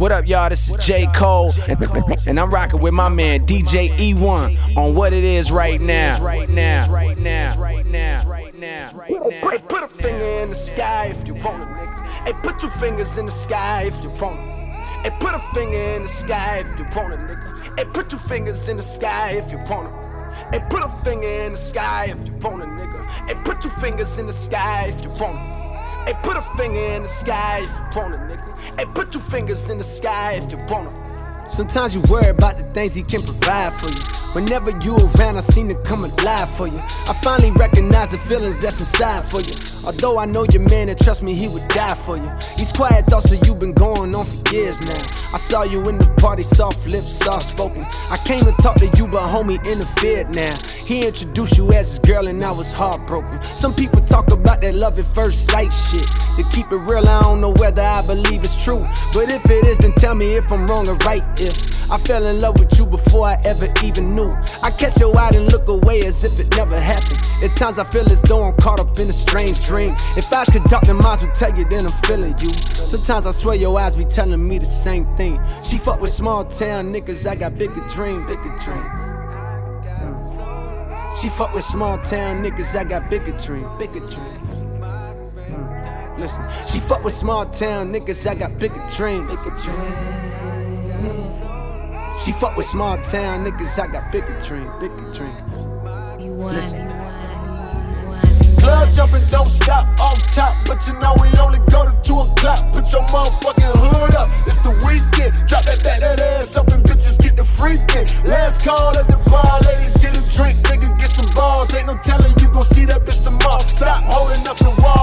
What up, y'all? This is J. Cole, and, and I'm rocking with my man DJ E1 on what it is right now. Right now, right now, right now, right now, right now. Put a finger in the sky if you want it, nigga. Hey, put two fingers in the sky if you want it. Hey, put a finger in the sky if you want it, nigga. Hey, put two fingers in the sky if you want it. Hey, put a finger in the sky if you want it, nigga. Hey, put two fingers in the sky if you want it. Hey, put a finger in the sky if you want it, nigga. Hey, put two fingers in the sky if you want it. Sometimes you worry about the things he can provide for you. Whenever you around, I seem to come alive for you. I finally recognize the feelings that's inside for you. Although I know your man and trust me, he would die for you. These quiet thoughts of you been going on for years now. I saw you in the party, soft lips, soft spoken. I came to talk to you, but homie interfered now. He introduced you as his girl, and I was heartbroken. Some people talk about that love at first sight shit. To keep it real, I don't know whether I believe it's true. But if it is, then tell me if I'm wrong or right. If I fell in love with you before I ever even knew. I catch your eye and look away as if it never happened. At times I feel as though I'm caught up in a strange dream. If eyes could talk, then minds would tell you, then I'm feeling you. Sometimes I swear your eyes be telling me the same thing. She fuck with small town niggas, I got bigger dream, bigger dream. Mm. She fuck with small town niggas, I got bigger dream, bigger dream. Mm. Listen, she fuck with small town niggas, I got bigger dream, bigger dream. She fuck with small town niggas, I got bigger dream, bigger dream. You want, Listen. you want, you want. Club jumping, don't stop off top. But you know we only go to 2 o'clock. Put your motherfucking hood up. It's the weekend. Drop that back, that ass up, and bitches get the freaking. Last call at the bar, ladies get a drink. Nigga, get some balls. Ain't no telling you gon' see that bitch tomorrow. Stop holding up the wall,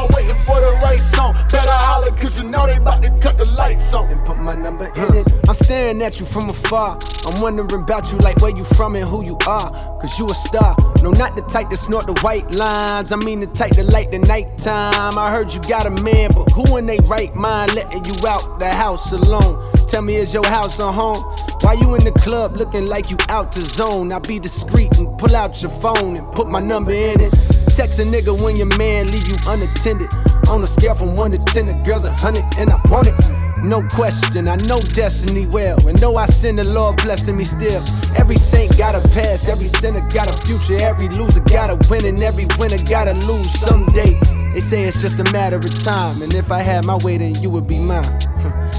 the lights on. and put my number in it. I'm staring at you from afar. I'm wondering about you, like where you from and who you are. Cause you a star. No, not the type to snort the white lines. I mean the type to light the nighttime. I heard you got a man, but who in they right mind letting you out the house alone? Tell me, is your house a home? Why you in the club looking like you out the zone? I be discreet and pull out your phone and put my number in it. Text a nigga when your man leave you unattended. On a scale from 1 to 10, the girl's a 100 and I want it. No question, I know destiny well. And know I sin, the Lord blessing me still. Every saint got a past, every sinner got a future, every loser got a win, and every winner gotta lose someday. They say it's just a matter of time, and if I had my way, then you would be mine.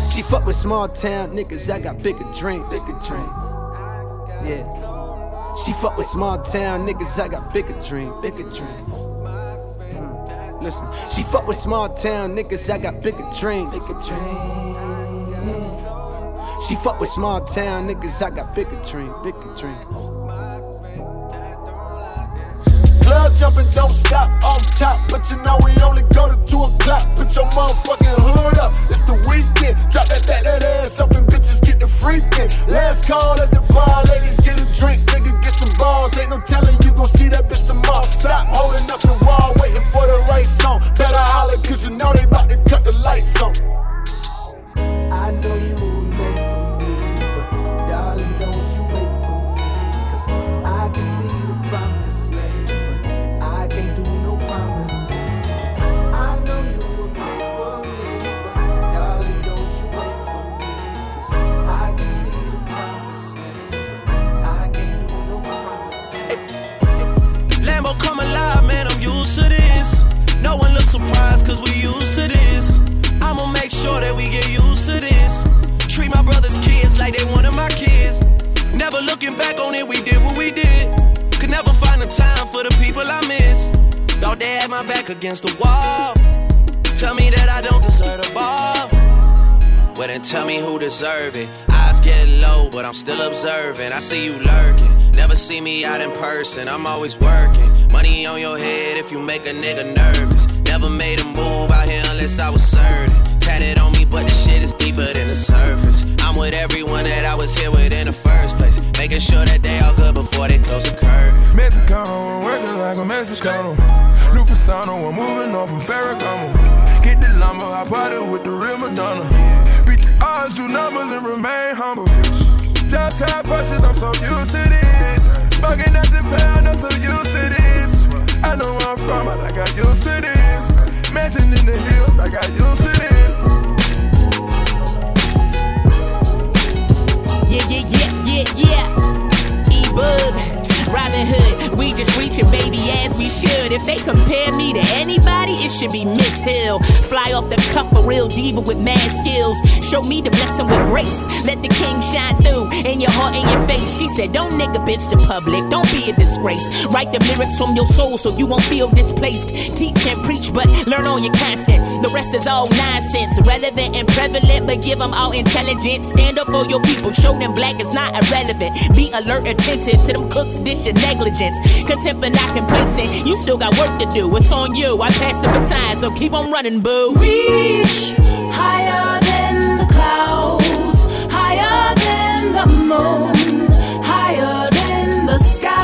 she fuck with small town niggas, I got bigger dream, bigger dream. Yeah. She fuck with small town niggas, I got bigger dream, bigger dream. Listen, she fuck with small town niggas, I got bigger dream, bigger dream. She fuck with small town niggas, I got bigger dream, bigger dream. Club jumping, don't stop off top. But you know we only go to 2 o'clock. Put your motherfucking hood up. It's the weekend. Drop that back, that ass up, and bitches get the freaking. Last call at the bar, ladies get a drink. Nigga, get some balls. Ain't no telling you gon' see that bitch tomorrow. Stop holding up the wall, waiting for the right song. Better holler, cause you know they about to cut the lights on. I know you against the wall. Tell me that I don't deserve the ball. Well, then tell me who deserve it. Eyes get low, but I'm still observing. I see you lurking. Never see me out in person. I'm always working. Money on your head if you make a nigga nervous. Never made a move out here unless I was certain. Tatted on me, but the shit is deeper than the surface. I'm with everyone that I was here with in the first place. Making sure that they all good before they close the curtain. Mexicano, I'm working like a Mexicano. New persona, I'm moving off from Ferragamo. Get the llama, I party with the real Madonna. Beat the odds, do numbers, and remain humble. Downtown punches, I'm so used to this. Smoking at the pound, I'm so used to this. I know where I'm from, I got used to this. Mansion in the hills, I got used to this. yeah, yeah, yeah, yeah, yeah. E-Bug your baby as we should. If they compare me to anybody, it should be Miss Hill. Fly off the cuff, a real diva with mad skills. Show me the blessing with grace. Let the king shine through in your heart and your face. She said, Don't nigga bitch the public, don't be a disgrace. Write the lyrics from your soul so you won't feel displaced. Teach and preach, but learn on your constant. The rest is all nonsense, relevant and prevalent, but give them all intelligence. Stand up for your people, show them black is not irrelevant. Be alert, attentive to them cooks, and negligence. Contempt not complacent, you still got work to do. It's on you. I passed the baton, so keep on running, boo. Reach higher than the clouds, higher than the moon, higher than the sky.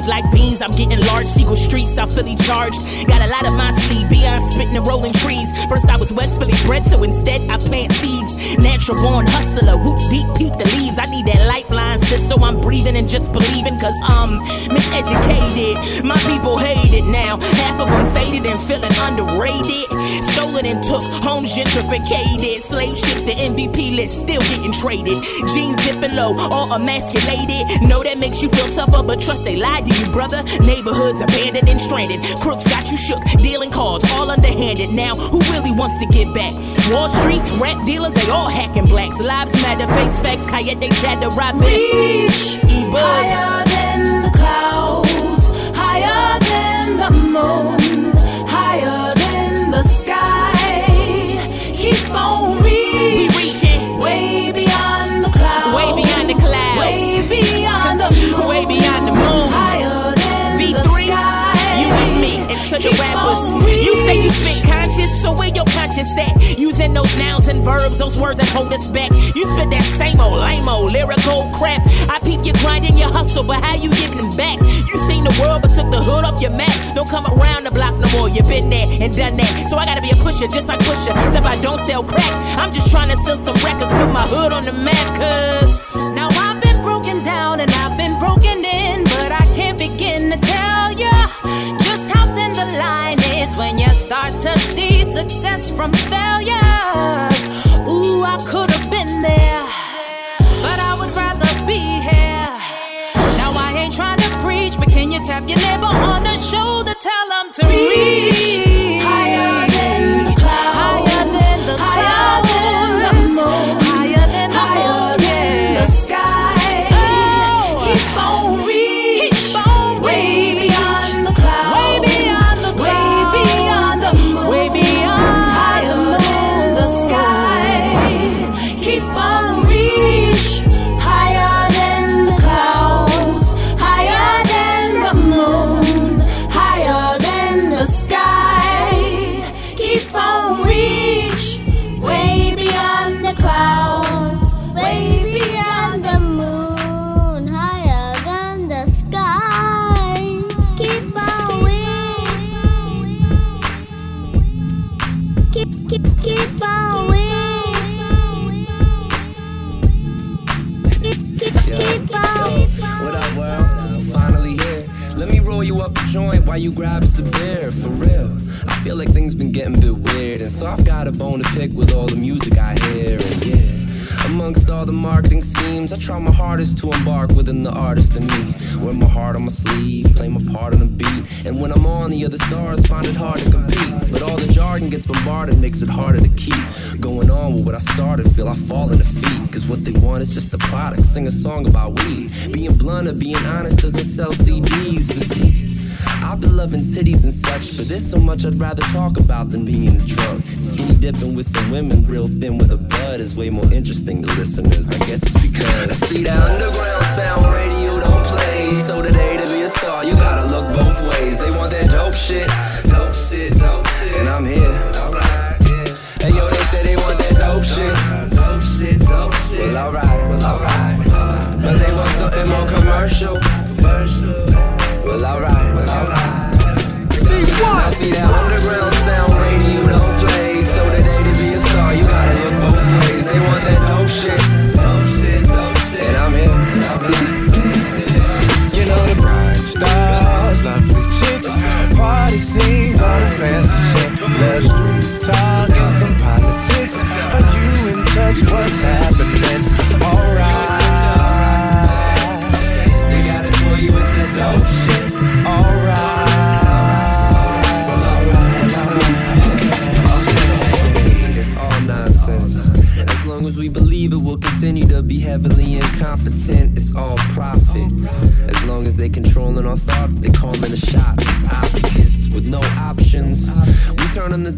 Stars. Like beans, I'm getting large. Seagull Street, South Philly charged. Got a lot of my sleeve, beyond spitting and rolling trees. First I was West Philly bred, so instead I plant seeds. Natural born hustler, roots deep, peep the leaves. I need that lifeline, sis, so I'm breathing and just believing, cause I'm miseducated. My people hate it now. Half of them and feeling underrated. Stolen and took, homes gentrificated. Slave ships to MVP list, still getting traded. Jeans dipping low, all emasculated. Know that makes you feel tougher, but trust they lied to you, brother. Neighborhoods abandoned and stranded. Crooks got you shook, dealing cards, all underhanded. Now, who really wants to get back? Wall Street, rap dealers, they all hacking blacks. Lives matter, face facts, Kayette, they chat to reach E-Bug. higher than the clouds, higher than the moon, the sky. Keep on We reach reaching way beyond the clouds, Way beyond the clouds. way beyond the moon, Way beyond the moon. higher than the V3, sky. you and me, and to the rappers. You say you spit conscious, so where your conscience at? Using those nouns and verbs, those words that hold us back. You spit that same old lame old lyrical crap. I peep you your hustle, but how you giving them back? You seen the world, but took the hood off your map. Don't come around the block no more. You been there and done that. So I gotta be a pusher, just like pusher. Except I don't sell crack. I'm just trying to sell some records, put my hood on the map, cause. Now I've been broken down and I've been broken in, but I can't begin to tell ya just how thin the line is when you start to see success from failures. Ooh, I could have been there, preach, but can you tap your neighbor on the shoulder, tell them to reach higher than the clouds, higher than the clouds, higher than the moon, the sky. Oh. Keep on reach, keep on way beyond the clouds, way beyond the clouds, way beyond the moon, way beyond higher than the sky. Keep on while you grab a beer, for real. I feel like things been getting a bit weird, and so I've got a bone to pick with all the music I hear, and yeah. Amongst all the marketing schemes, I try my hardest to embark within the artist in me. Wear my heart on my sleeve, play my part on the beat, and when I'm on, the other stars find it hard to compete. But all the jargon gets bombarded, makes it harder to keep going on with what I started. Feel I fall in defeat, cause what they want is just a product. Sing a song about weed. Being blunt or being honest doesn't sell CDs, but see. I've been loving titties and such, but there's so much I'd rather talk about than being drunk. Skinny dipping with some women, real thin with a bud is way more interesting to listeners. I guess it's because I see that underground sound radio don't play. So today to be a star, you gotta look both ways. They want that dope shit, dope shit, dope shit, and I'm here. Hey yo, they say they want that dope shit, dope shit, dope shit. Well alright, well alright, but they want something more commercial. Well alright, well alright. I see that underground sound radio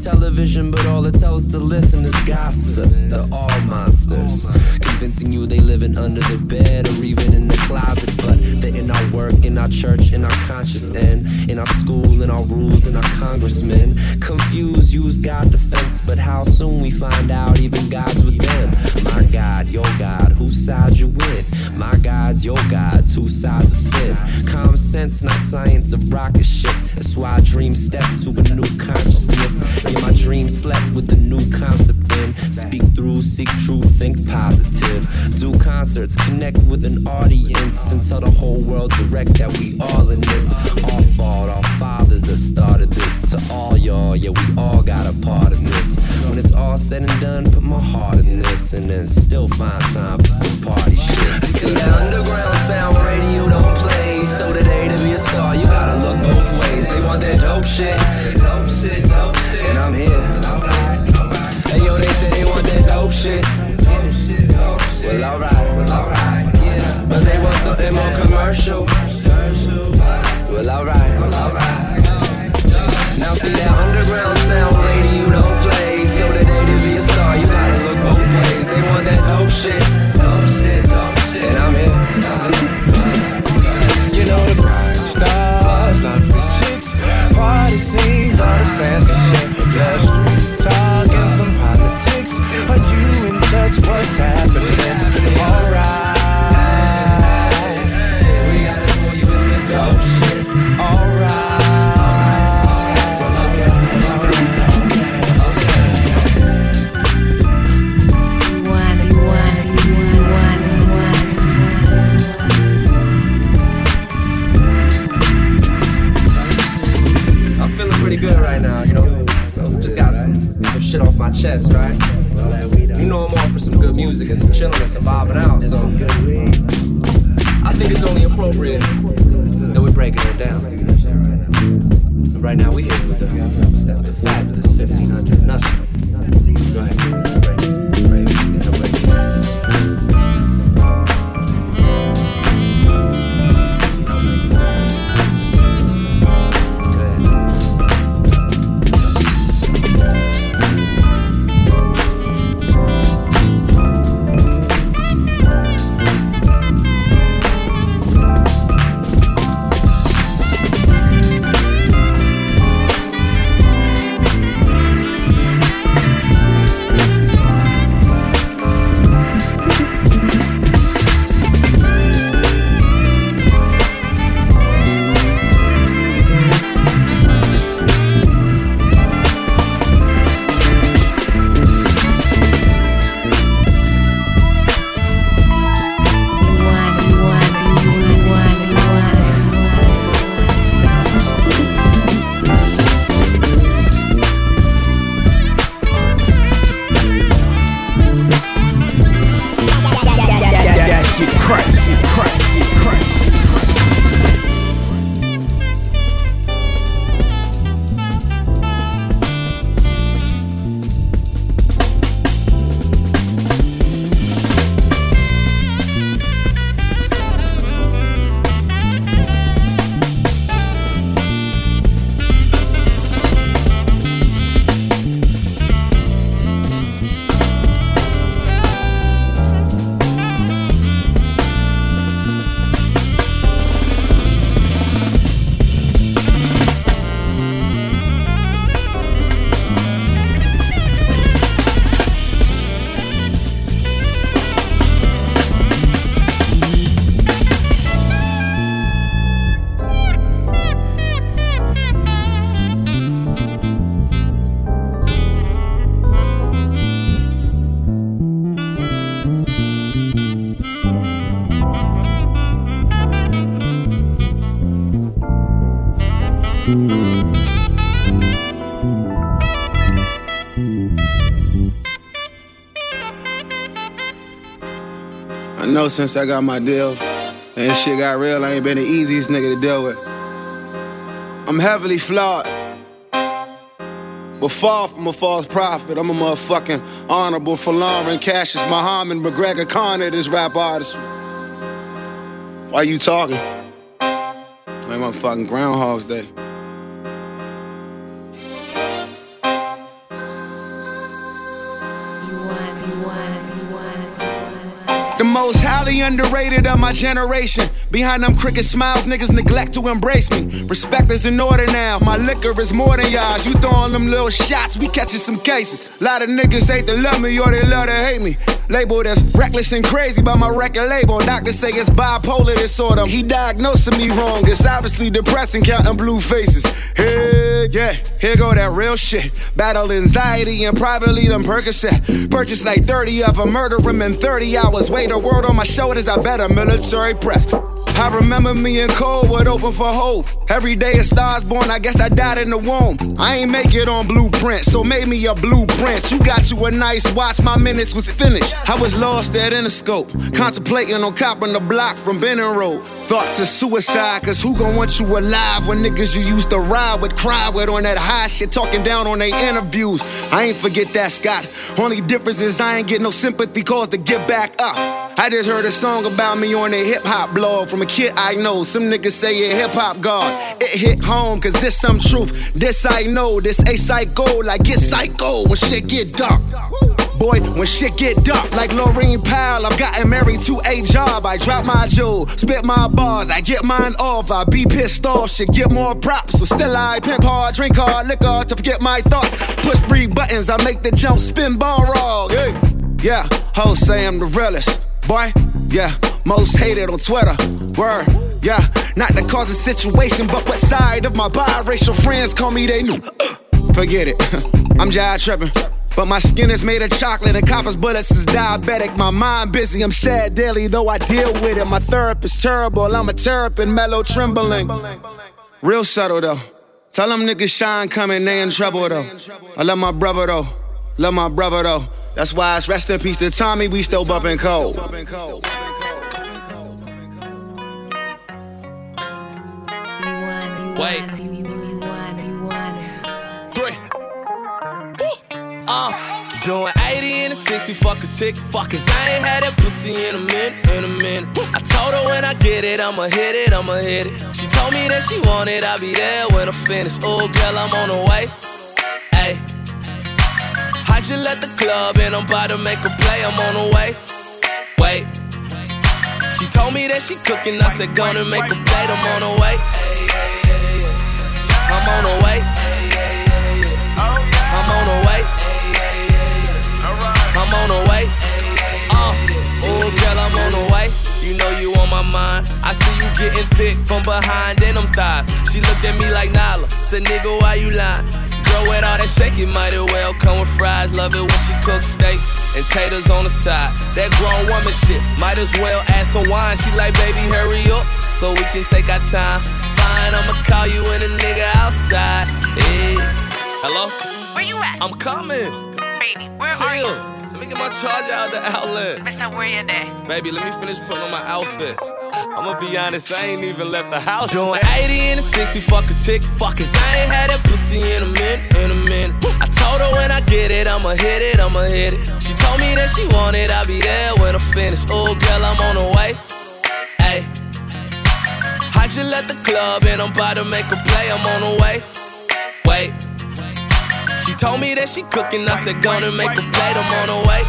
television, but all it tells us to listen is gossip. They're all monsters, convincing you they living under the bed or even in the closet. But they're in our work, in our church, in our conscious end, in our school, in our rules, in our congressmen. Confused, use God defense, but how soon we find out even God's with them. My God, your God, whose side you with? My God's your God, two sides of sin. Common sense, not science of rocket ship. That's why I dream step to a new consciousness. Yeah, my dream slept with the new concept in. Speak through, seek truth, think positive. Do concerts, connect with an audience, and tell the whole world direct that we all in this. Our fault, our fathers that started this. To all y'all, yeah, we all got a part in this. When it's all said and done, put my heart in this, and then still find time for some party shit. I See that underground sound radio don't play, so today to be a star, you gotta look both ways. They want that dope shit, dope shit, dope shit, and I'm here. Hey yo, they say they want that dope shit. Well, alright, well, alright. But they want something more commercial. Well, alright, well, alright. Appropriate that we're breaking it down. Right now we here know since I got my deal and shit got real, I ain't been the easiest nigga to deal with. I'm heavily flawed. But far from a false prophet, I'm a motherfucking honorable Farrakhan, Cassius, Muhammad, McGregor, Conor, this rap artist. Why you talking? Like motherfucking Groundhog's Day. The most highly underrated of my generation. Behind them crooked smiles, niggas neglect to embrace me. Respect is in order now. My liquor is more than yours. You throwing them little shots, we catching some cases. Lot of niggas hate to love me or they love to hate me. Labeled as reckless and crazy by my record label. Doctors say it's bipolar disorder. He diagnosing me wrong. It's obviously depressing, counting blue faces. Hey, yeah, here go that real shit. Battle anxiety and privately them Percocet. Purchased like 30 of them, murder him in 30 hours. Weight a world on my shoulders, I bet a military press. I remember me and Cole would open for Hov. Every day a star's born, I guess I died in the womb. I ain't make it on blueprint, so made me a blueprint. You got you a nice watch, my minutes was finished. I was lost at Interscope, contemplating on copping the block from Benning Road. Thoughts of suicide, cause who gon' want you alive when niggas you used to ride with, cry with on that high shit, talking down on their interviews. I ain't forget that, Scott. Only difference is I ain't get no sympathy calls to get back up. I just heard a song about me on a hip hop blog from a kid I know. Some niggas say it hip hop god. It hit home, cause this some truth. This I know, this a psycho, like get psycho when shit get dark. Boy, when shit get dark, like Lorraine Powell, I've gotten married to a job. I drop my jewel, spit my bars, I get mine off. I be pissed off, shit get more props. So still I pimp hard, drink hard, liquor to forget my thoughts. Push three buttons, I make the jump spin ball wrong. Hey. Yeah, hoes say I'm the realest. Boy, yeah, most hated on Twitter. Word, yeah, not the cause of situation, but what side of my biracial friends call me they knew. Uh, forget it, I'm jive tripping. But my skin is made of chocolate and copper's bullets is diabetic. My mind busy, I'm sad daily, though I deal with it. My therapist terrible, I'm a terrapin, mellow trembling. Real subtle though. Tell them niggas shine coming, they in trouble though. I love my brother though. Love my brother though. That's why it's rest in peace to Tommy, we still bumping cold. Wait. Three. Uh, doing 80 and a 60, fuck a tick. Fuck cause I ain't had that pussy in a minute, in a minute. I told her when I get it, I'ma hit it, I'ma hit it. She told me that she want it, I'll be there when I finish. Oh, girl, I'm on the way. Ayy. Just left the club and I'm about to make a play, I'm on the way. Wait. She told me that she cooking, I said, gonna make a plate, I'm on the way. I'm on the way. I'm on the way. I'm on the way. Uh, oh, girl, I'm on the way. You know you on my mind. I see you getting thick from behind in them thighs. She looked at me like Nala. Said, nigga, why you lying? Girl, with all that shake, it might as well come with fries. Love it when she cooks steak and taters on the side. That grown woman shit, might as well add some wine. She like, baby, hurry up so we can take our time. Fine, I'ma call you when a nigga outside. Hey. Hello? Where you at? I'm coming. Baby, where Chill. are you? Let me get my charger out the outlet. Mister, where you at? Baby, let me finish putting on my outfit. I'ma be honest, I ain't even left the house. Doing 80 and a 60, fuck a tick. Fuck cause I ain't had that pussy in a minute, in a minute. I told her when I get it, I'ma hit it, I'ma hit it. She told me that she wanted, I'll be there when I finish. Oh, girl, I'm on the way. Ayy. I just left the club and I'm about to make a play, I'm on the way. Wait. Told me that she cooking, I said, gonna make a plate, I'm on the way.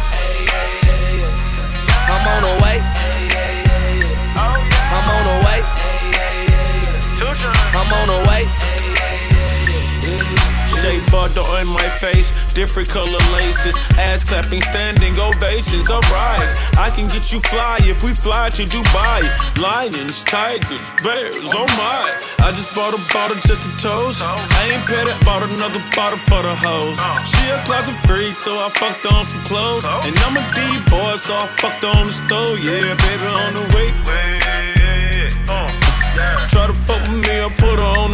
I'm on the way. I'm on the way. I'm on the way. Shea butter on my face, different color laces, ass clapping, standing ovations. Alright, I can get you fly if we fly to Dubai. Lions, tigers, bears, oh my. I just bought a bottle just to toast. I ain't paid it, bought another bottle for the hoes. She a closet freak, so I fucked on some clothes. And I'm a D-boy, so I fucked on the stove. Yeah, baby, on the way. Uh, Try to fuck with me, I put her on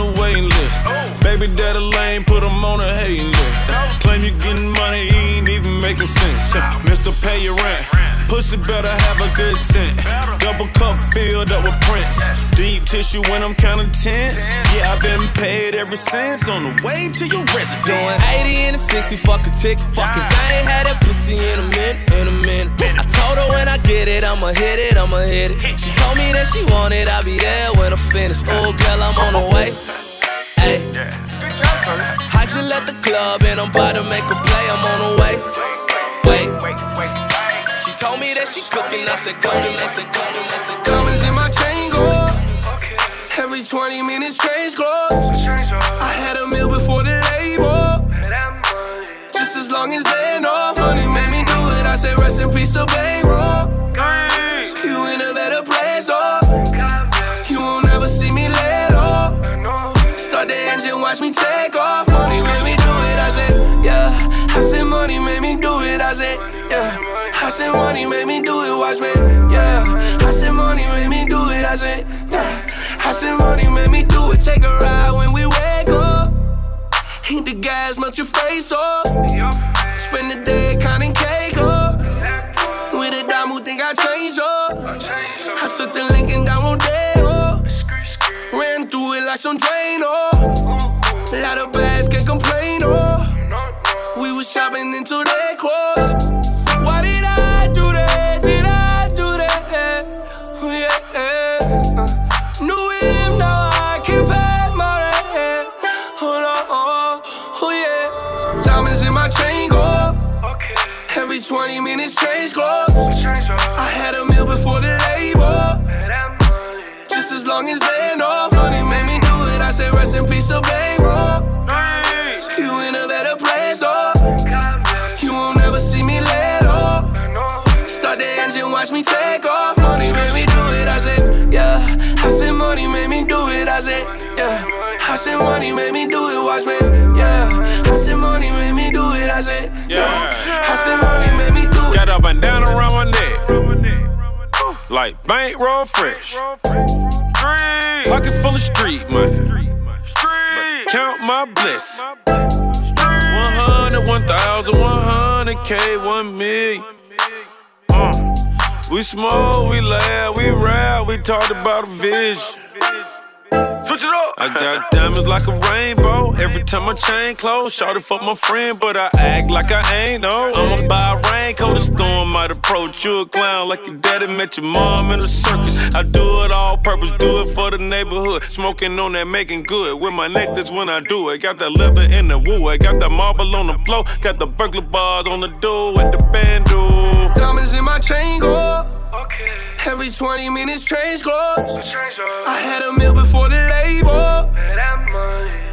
making sense. Mr. Pay your rent. Pussy better have a good scent. Double cup filled up with prints. Deep tissue when I'm kinda tense. Yeah, I've been paid ever since. On the way to your residence. Doing 80 and a 60, fuck a tick. Fuck, cause I ain't had that pussy in a minute, in a minute. I told her when I get it, I'ma hit it, I'ma hit it. She told me that she wanted, I'll be there when I'm finished. Oh, girl, I'm on the way. Hey. Just left the club and I'm about to make a play, I'm on the way. Wait. She told me that she cooking, I said, cooking, I said, cooking, I said, Diamonds in my chain go. Every 20 minutes change clothes. I had a meal before the label. Just as long as they know money made me do it. I say rest in peace to bankroll. You in a better place though. You won't ever see me let off. Start the engine, watch me take off. I said money made me do it. Watch me yeah. I said money made me do it. I said yeah. I said money made me do it. Take a ride when we wake up. Hit the gas, melt your face up. Spend the day counting cake up. With a dime who think I changed up. I took the Lincoln down Rodeo. Ran through it like some drain oh. Lot of bags can't complain oh. We was shopping until they closed. 20 minutes change clothes. I had a meal before the label. Just as long as they know money made me do it. I say rest in peace to bankroll. You in a better place though. You won't ever see me let off. Start the engine, watch me take off. Money made me do it. I said yeah. I said money made me do it. I said yeah. I said money made me do it. Watch me Like bankroll fresh. Pocket full of street money. Count my bliss. 100, 1,000, 100K, 1 million. We smoke, we laugh, we rap, we talked about a vision. Switch it up. I got diamonds like a rainbow. Every time I chain close, shout it for my friend, but I act like I ain't no. I'ma buy a raincoat, a storm might approach you a clown like your daddy met your mom in a circus. I do it all purpose, do it for the neighborhood. Smoking on that, making good with my necklace when I do it. Got that leather in the woo, I got that marble on the floor, got the burglar bars on the door with the bando. Diamonds in my chain go up. Every 20 minutes change clothes. I had a meal before the label.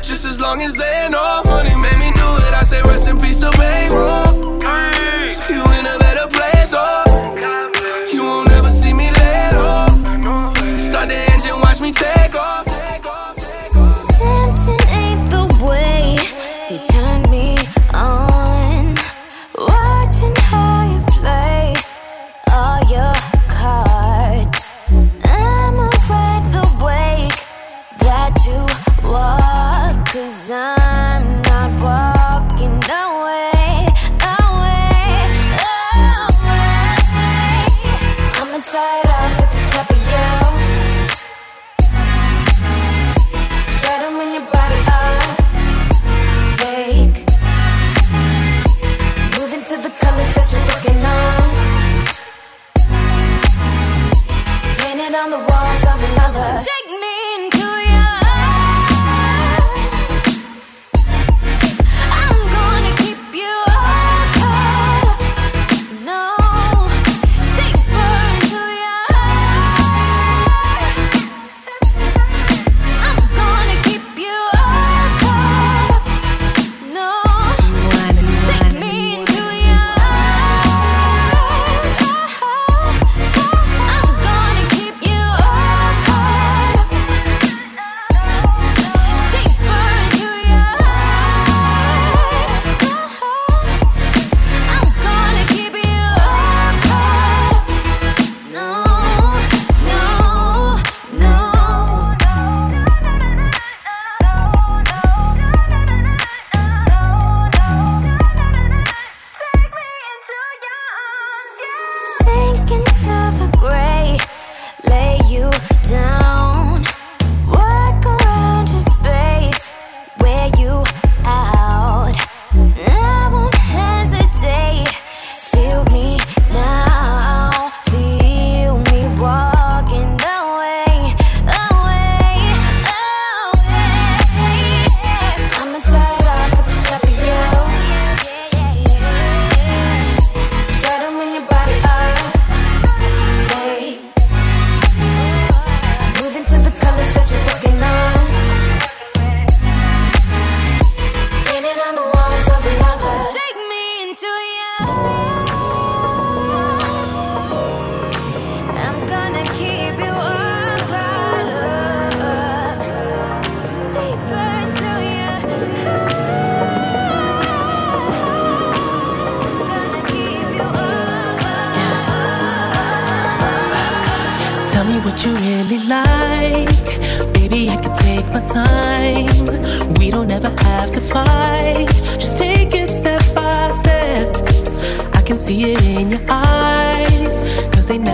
Just as long as they know money made me do it. I say rest in peace to bankroll. You in a better place, oh. You won't ever see me let off. Start the engine, watch me take off.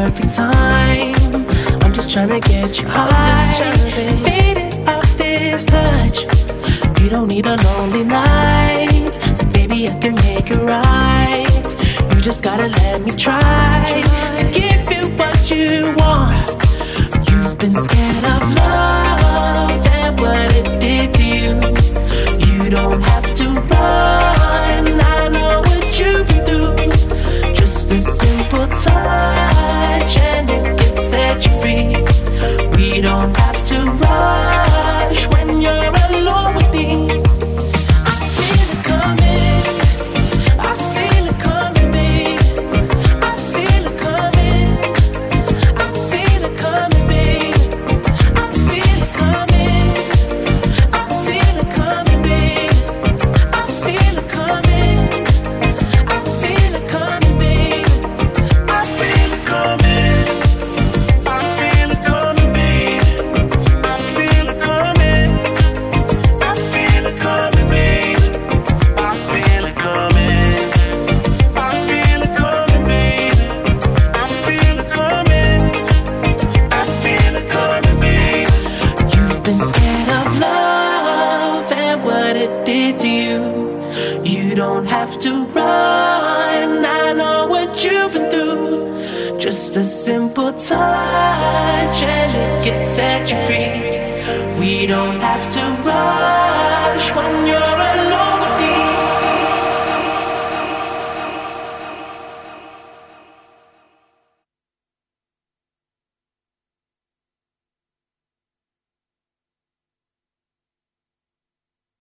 perfect time. I'm just trying to get you high. Fade it off this touch. You don't need a lonely night. So baby, I can make it right. You just gotta let me try to give you what you want. You've been scared of love and what it did to you. You don't have to run. set you free.